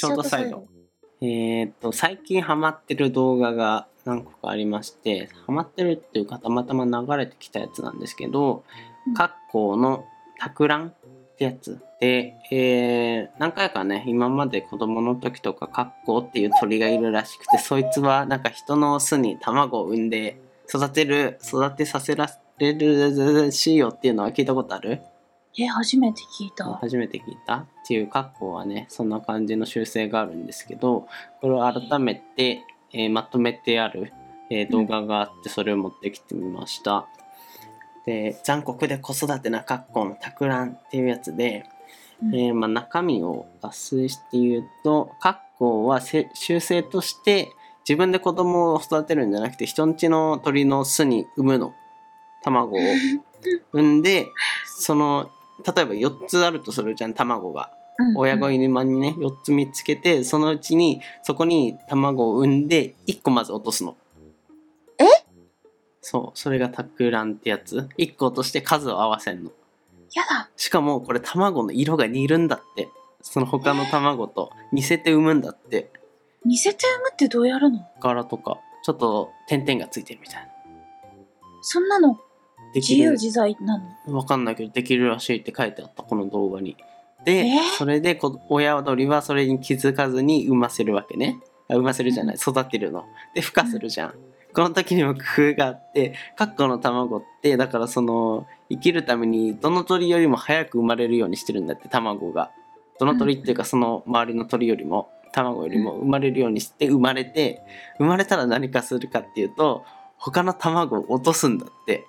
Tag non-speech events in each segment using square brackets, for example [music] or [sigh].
ショートサイド。えーっと、最近ハマってる動画が何個かありまして、ハマってるっていうかたまたま流れてきたやつなんですけどうん、カッコウのタクランってやつで、えー何回かね、今まで子供の時とかカッコウっていう鳥がいるらしくて、そいつはなんか人の巣に卵を産んで育てる、育てさせられるしいよっていうのは聞いたことある？え、初めて聞いた。初めて聞いたっていう格好はねそんな感じの習性があるんですけどこれを改めて、えーまとめてある、えー動画があってそれを持ってきてみました。で残酷で子育てな格好のたくらんっていうやつで、うんえーまあ、中身を抜粋して言うと格好はせ習性として自分で子供を育てるんじゃなくて人んちの鳥の巣に産むの卵を産んで [laughs] その例えば4つあるとするじゃん卵が。うん。親子犬間にね4つ見つけてそのうちにそこに卵を産んで1個まず落とすの。え？そうそれがタクランってやつ。1個落として数を合わせんの。やだ。しかもこれ卵の色が似るんだって。その他の卵と似せて産むんだって。似せて産むってどうやるの？柄とかちょっと点々がついてるみたいな。そんなのできる。自由自在なの？わかんないけどできるらしいって書いてあったこの動画に。で、え？ーそれでこ親鳥はそれに気づかずに産ませるわけね。あ産ませるじゃない育てるの。で孵化するじゃん、この時にも工夫があってカッコの卵ってだからその生きるためにどの鳥よりも早く生まれるようにしてるんだって卵が。どの鳥っていうかその周りの鳥よりも卵よりも生まれるようにして生まれて生まれたら何かするかっていうと他の卵を落とすんだって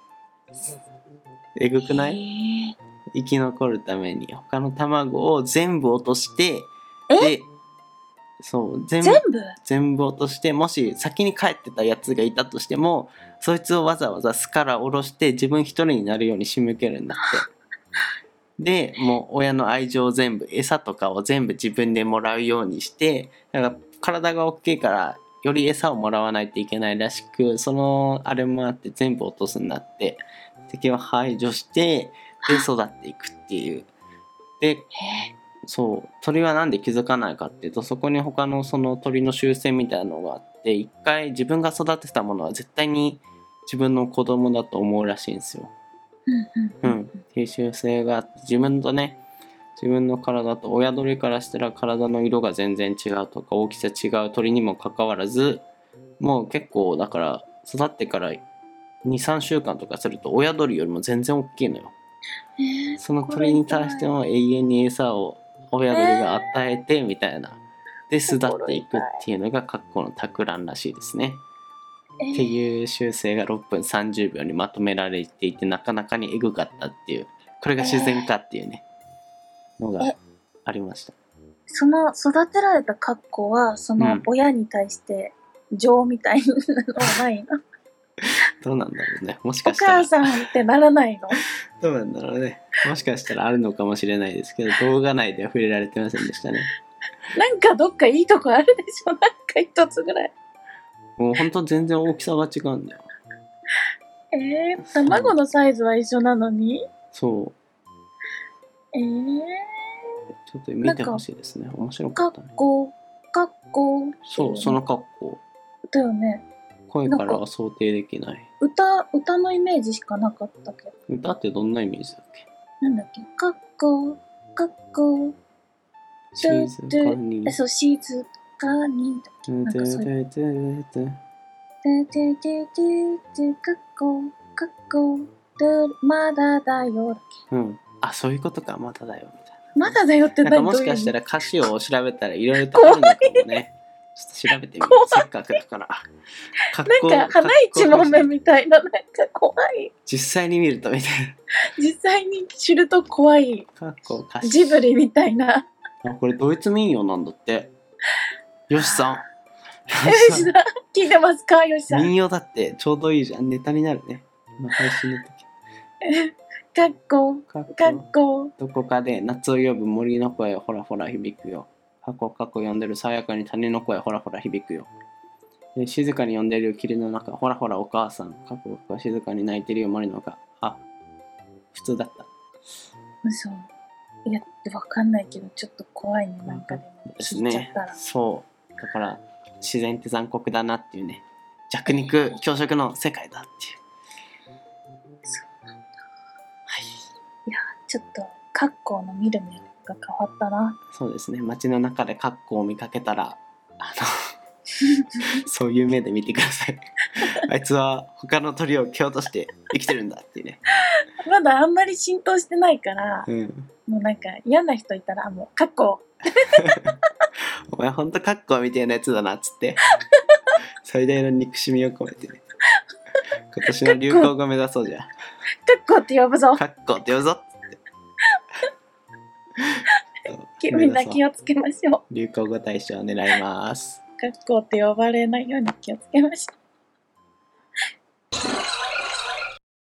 えぐくない？い生き残るために他の卵を全部落としてえ？でそう全部全部？全部落としてもし先に帰ってたやつがいたとしてもそいつをわざわざ巣から下ろして自分一人になるように仕向けるんだって。[laughs] でもう親の愛情を全部餌とかを全部自分でもらうようにしてだから体が大きいからより餌をもらわないといけないらしくそのあれもあって全部落とすんだって。敵を排除してで育っていくっていう。でえ。そう。鳥はなんで気づかないかっていうとそこに他のその鳥の習性みたいなのがあって一回自分が育てたものは絶対に自分の子供だと思うらしいんですよ。うんうん。うん、っていう習性があって自分とね自分の体と親鳥からしたら体の色が全然違うとか大きさ違う鳥にもかかわらずもう結構だから育ってから23週間とかすると親鳥よりも全然大きいのよ。えーその鳥に対しても永遠に餌を親鳥が与えてみたいな。で巣立っていくっていうのが格好のタクランらしいですね。えっていう習性が6分30秒にまとめられていてなかなかにエグかったっていうこれが自然かっていうねのがえありました。その育てられた格好はそうのん親に対して情みたいなのはないの？[laughs] どうなんだろうね。もしおかしたら母さんってならないの？[laughs] どうなんだろうね。もしかしたらあるのかもしれないですけど動画内では触れられてませんでしたね。なんかどっかいいとこあるでしょ？[laughs] なんか一つぐらいもうほんと全然大きさが違うんだよ。えー、卵のサイズは一緒なのに？そう。えー、ちょっと見てほしいですね。面白かったね。格好格好。そう、その格好。だよね。声からは想定できない。歌歌のイメージしかなかったけど。歌ってどんなイメージだっけ？なんだっけ？格好格好。静かに。えそう静かに。なんかそういう格好。格好。でまだだよ。だっけ？うん。あ、そういうことか、まだだよ、まだだよってな。なんか何もしかしたらら歌詞を調べたらいろいろとあるのかもね。ちょっと調べてみよう。せっかくだから。なんか花一問目みたいななんか怖い実際に見るとみたい実際に知ると怖いな。かっこ歌詞。ジブリみたいなあこれドイツ民謡なんだって。よしさん。よしさん聞いてますか？よしさん民謡だってちょうどいいじゃん。ネタになるね。今配信の時。[laughs] かっこ格好どこかで夏を呼ぶ森の声ほらほら響くよ。過去過去呼んでる爽やかに谷の声ほらほら響くよ。で静かに呼んでる霧の中ほらほらお母さん過去過去静かに泣いてるよ森の中。あ、普通だった。嘘いやわかんないけどちょっと怖いねなんかでもちゃっねたら。そうだから自然って残酷だなっていうね弱肉強食の世界だっていうちょっと、格好の見る目が変わったな。そうですね。街の中でカッコを見かけたらあの [laughs] そういう目で見てください。[laughs] あいつは他の鳥を蹴落として生きてるんだっていうね、まだあんまり浸透してないから、うん、もうなんか嫌な人いたら、もう、格好。[laughs] お前ほんとカッコみたいなやつだなっつって。最大の憎しみを込めてね。今年の流行語目指そうじゃ。格好って呼ぶぞ。カッコって呼ぶぞみんな気をつけましょう。流行語大賞を狙います格好って呼ばれないように気をつけましょう。